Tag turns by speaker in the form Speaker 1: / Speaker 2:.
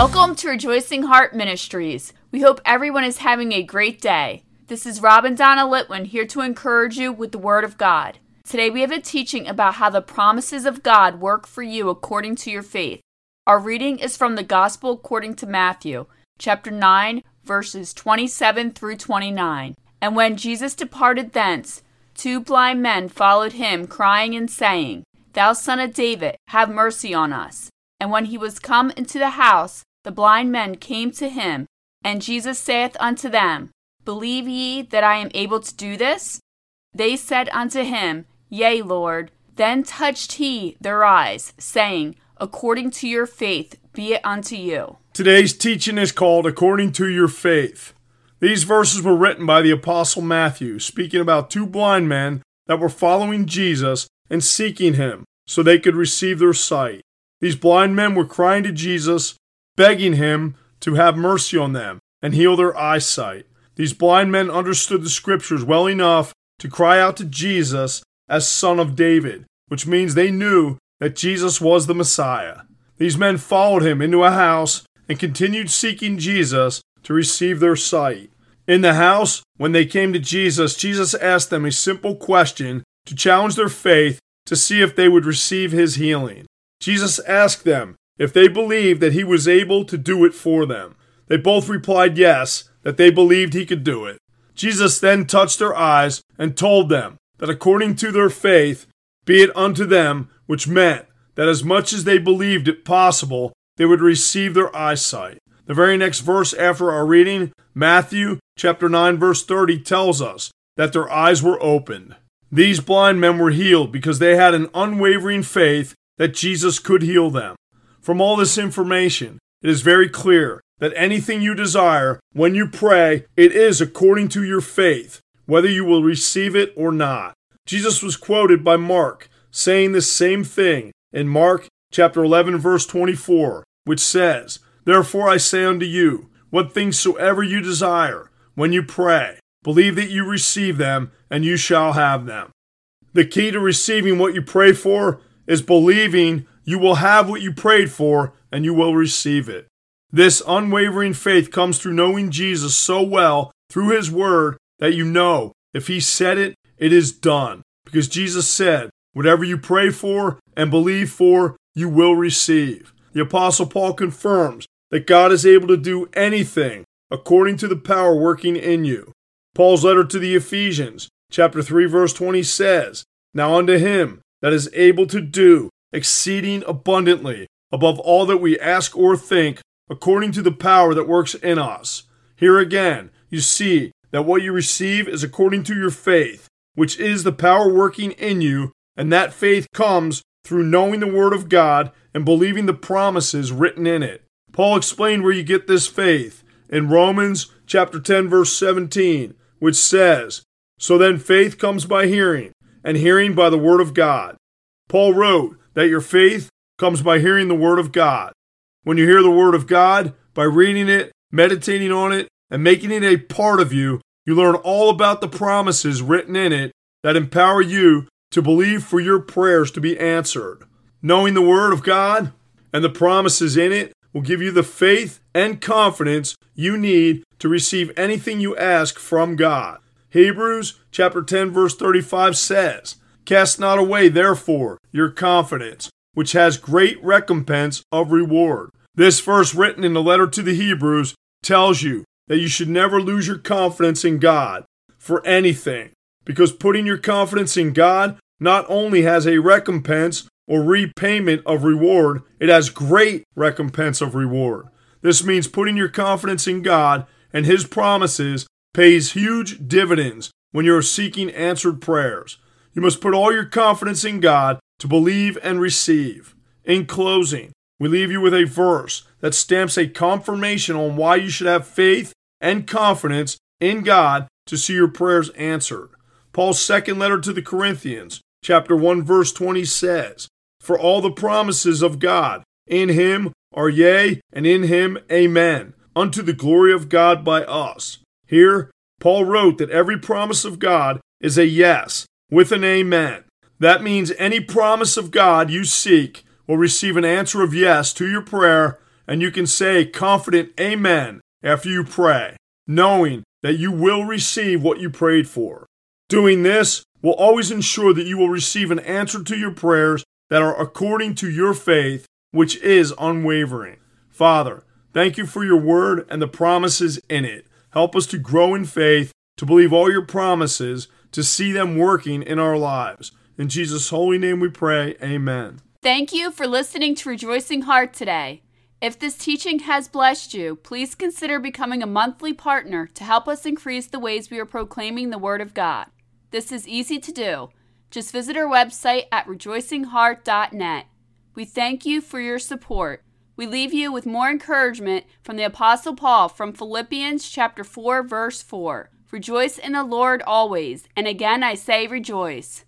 Speaker 1: Welcome to Rejoicing Heart Ministries. We hope everyone is having a great day. This is Rob and Donna Litwin here to encourage you with the Word of God. Today we have a teaching about how the promises of God work for you according to your faith. Our reading is from the Gospel according to Matthew, chapter 9, verses 27 through 29. And when Jesus departed thence, two blind men followed him, crying and saying, Thou son of David, have mercy on us. And when he was come into the house, the blind men came to him, and Jesus saith unto them, Believe ye that I am able to do this? They said unto him, Yea, Lord. Then touched he their eyes, saying, According to your faith be it unto you.
Speaker 2: Today's teaching is called According to Your Faith. These verses were written by the Apostle Matthew, speaking about two blind men that were following Jesus and seeking him so they could receive their sight. These blind men were crying to Jesus, begging him to have mercy on them and heal their eyesight. These blind men understood the scriptures well enough to cry out to Jesus as Son of David, which means they knew that Jesus was the Messiah. These men followed him into a house and continued seeking Jesus to receive their sight. In the house, when they came to Jesus, Jesus asked them a simple question to challenge their faith to see if they would receive his healing. Jesus asked them if they believed that he was able to do it for them. They both replied yes, that they believed he could do it. Jesus then touched their eyes and told them that according to their faith, be it unto them, which meant that as much as they believed it possible, they would receive their eyesight. The very next verse after our reading, Matthew chapter 9 verse 30 tells us that their eyes were opened. These blind men were healed because they had an unwavering faith that Jesus could heal them. From all this information, it is very clear that anything you desire when you pray, it is according to your faith, whether you will receive it or not. Jesus was quoted by Mark saying the same thing in Mark chapter 11 verse 24, which says, Therefore I say unto you, what things soever you desire, when you pray, believe that you receive them, and you shall have them. The key to receiving what you pray for is believing you will have what you prayed for, and you will receive it. This unwavering faith comes through knowing Jesus so well through his word that you know if he said it, it is done. Because Jesus said, whatever you pray for and believe for, you will receive. The Apostle Paul confirms that God is able to do anything according to the power working in you. Paul's letter to the Ephesians, chapter 3, verse 20 says, Now unto him that is able to do exceeding abundantly above all that we ask or think, according to the power that works in us. Here again, you see that what you receive is according to your faith, which is the power working in you, and that faith comes through knowing the Word of God and believing the promises written in it. Paul explained where you get this faith in Romans chapter 10 verse 17, which says, "So then faith comes by hearing, and hearing by the word of God." Paul wrote that your faith comes by hearing the word of God. When you hear the Word of God, by reading it, meditating on it, and making it a part of you, you learn all about the promises written in it that empower you to believe for your prayers to be answered. Knowing the Word of God and the promises in it will give you the faith and confidence you need to receive anything you ask from God. Hebrews chapter 10 verse 35 says, Cast not away therefore your confidence, which has great recompense of reward. This verse, written in the letter to the Hebrews, tells you that you should never lose your confidence in God for anything, because putting your confidence in God not only has a recompense or repayment of reward, it has great recompense of reward. This means putting your confidence in God and His promises pays huge dividends when you are seeking answered prayers. You must put all your confidence in God to believe and receive. In closing, we leave you with a verse that stamps a confirmation on why you should have faith and confidence in God to see your prayers answered. Paul's second letter to the Corinthians, chapter 1 verse 20 says, "For all the promises of God in him are yea, and in him amen, unto the glory of God by us." Here, Paul wrote that every promise of God is a yes with an amen. That means any promise of God you seek will receive an answer of yes to your prayer and you can say confident amen after you pray, knowing that you will receive what you prayed for. Doing this will always ensure that you will receive an answer to your prayers that are according to your faith, which is unwavering. Father, thank you for your word and the promises in it. Help us to grow in faith, to believe all your promises, to see them working in our lives. In Jesus' holy name we pray, amen.
Speaker 1: Thank you for listening to Rejoicing Heart today. If this teaching has blessed you, please consider becoming a monthly partner to help us increase the ways we are proclaiming the Word of God. This is easy to do. Just visit our website at rejoicingheart.net. We thank you for your support. We leave you with more encouragement from the apostle Paul from Philippians chapter 4 verse 4. Rejoice in the Lord always, and again I say rejoice.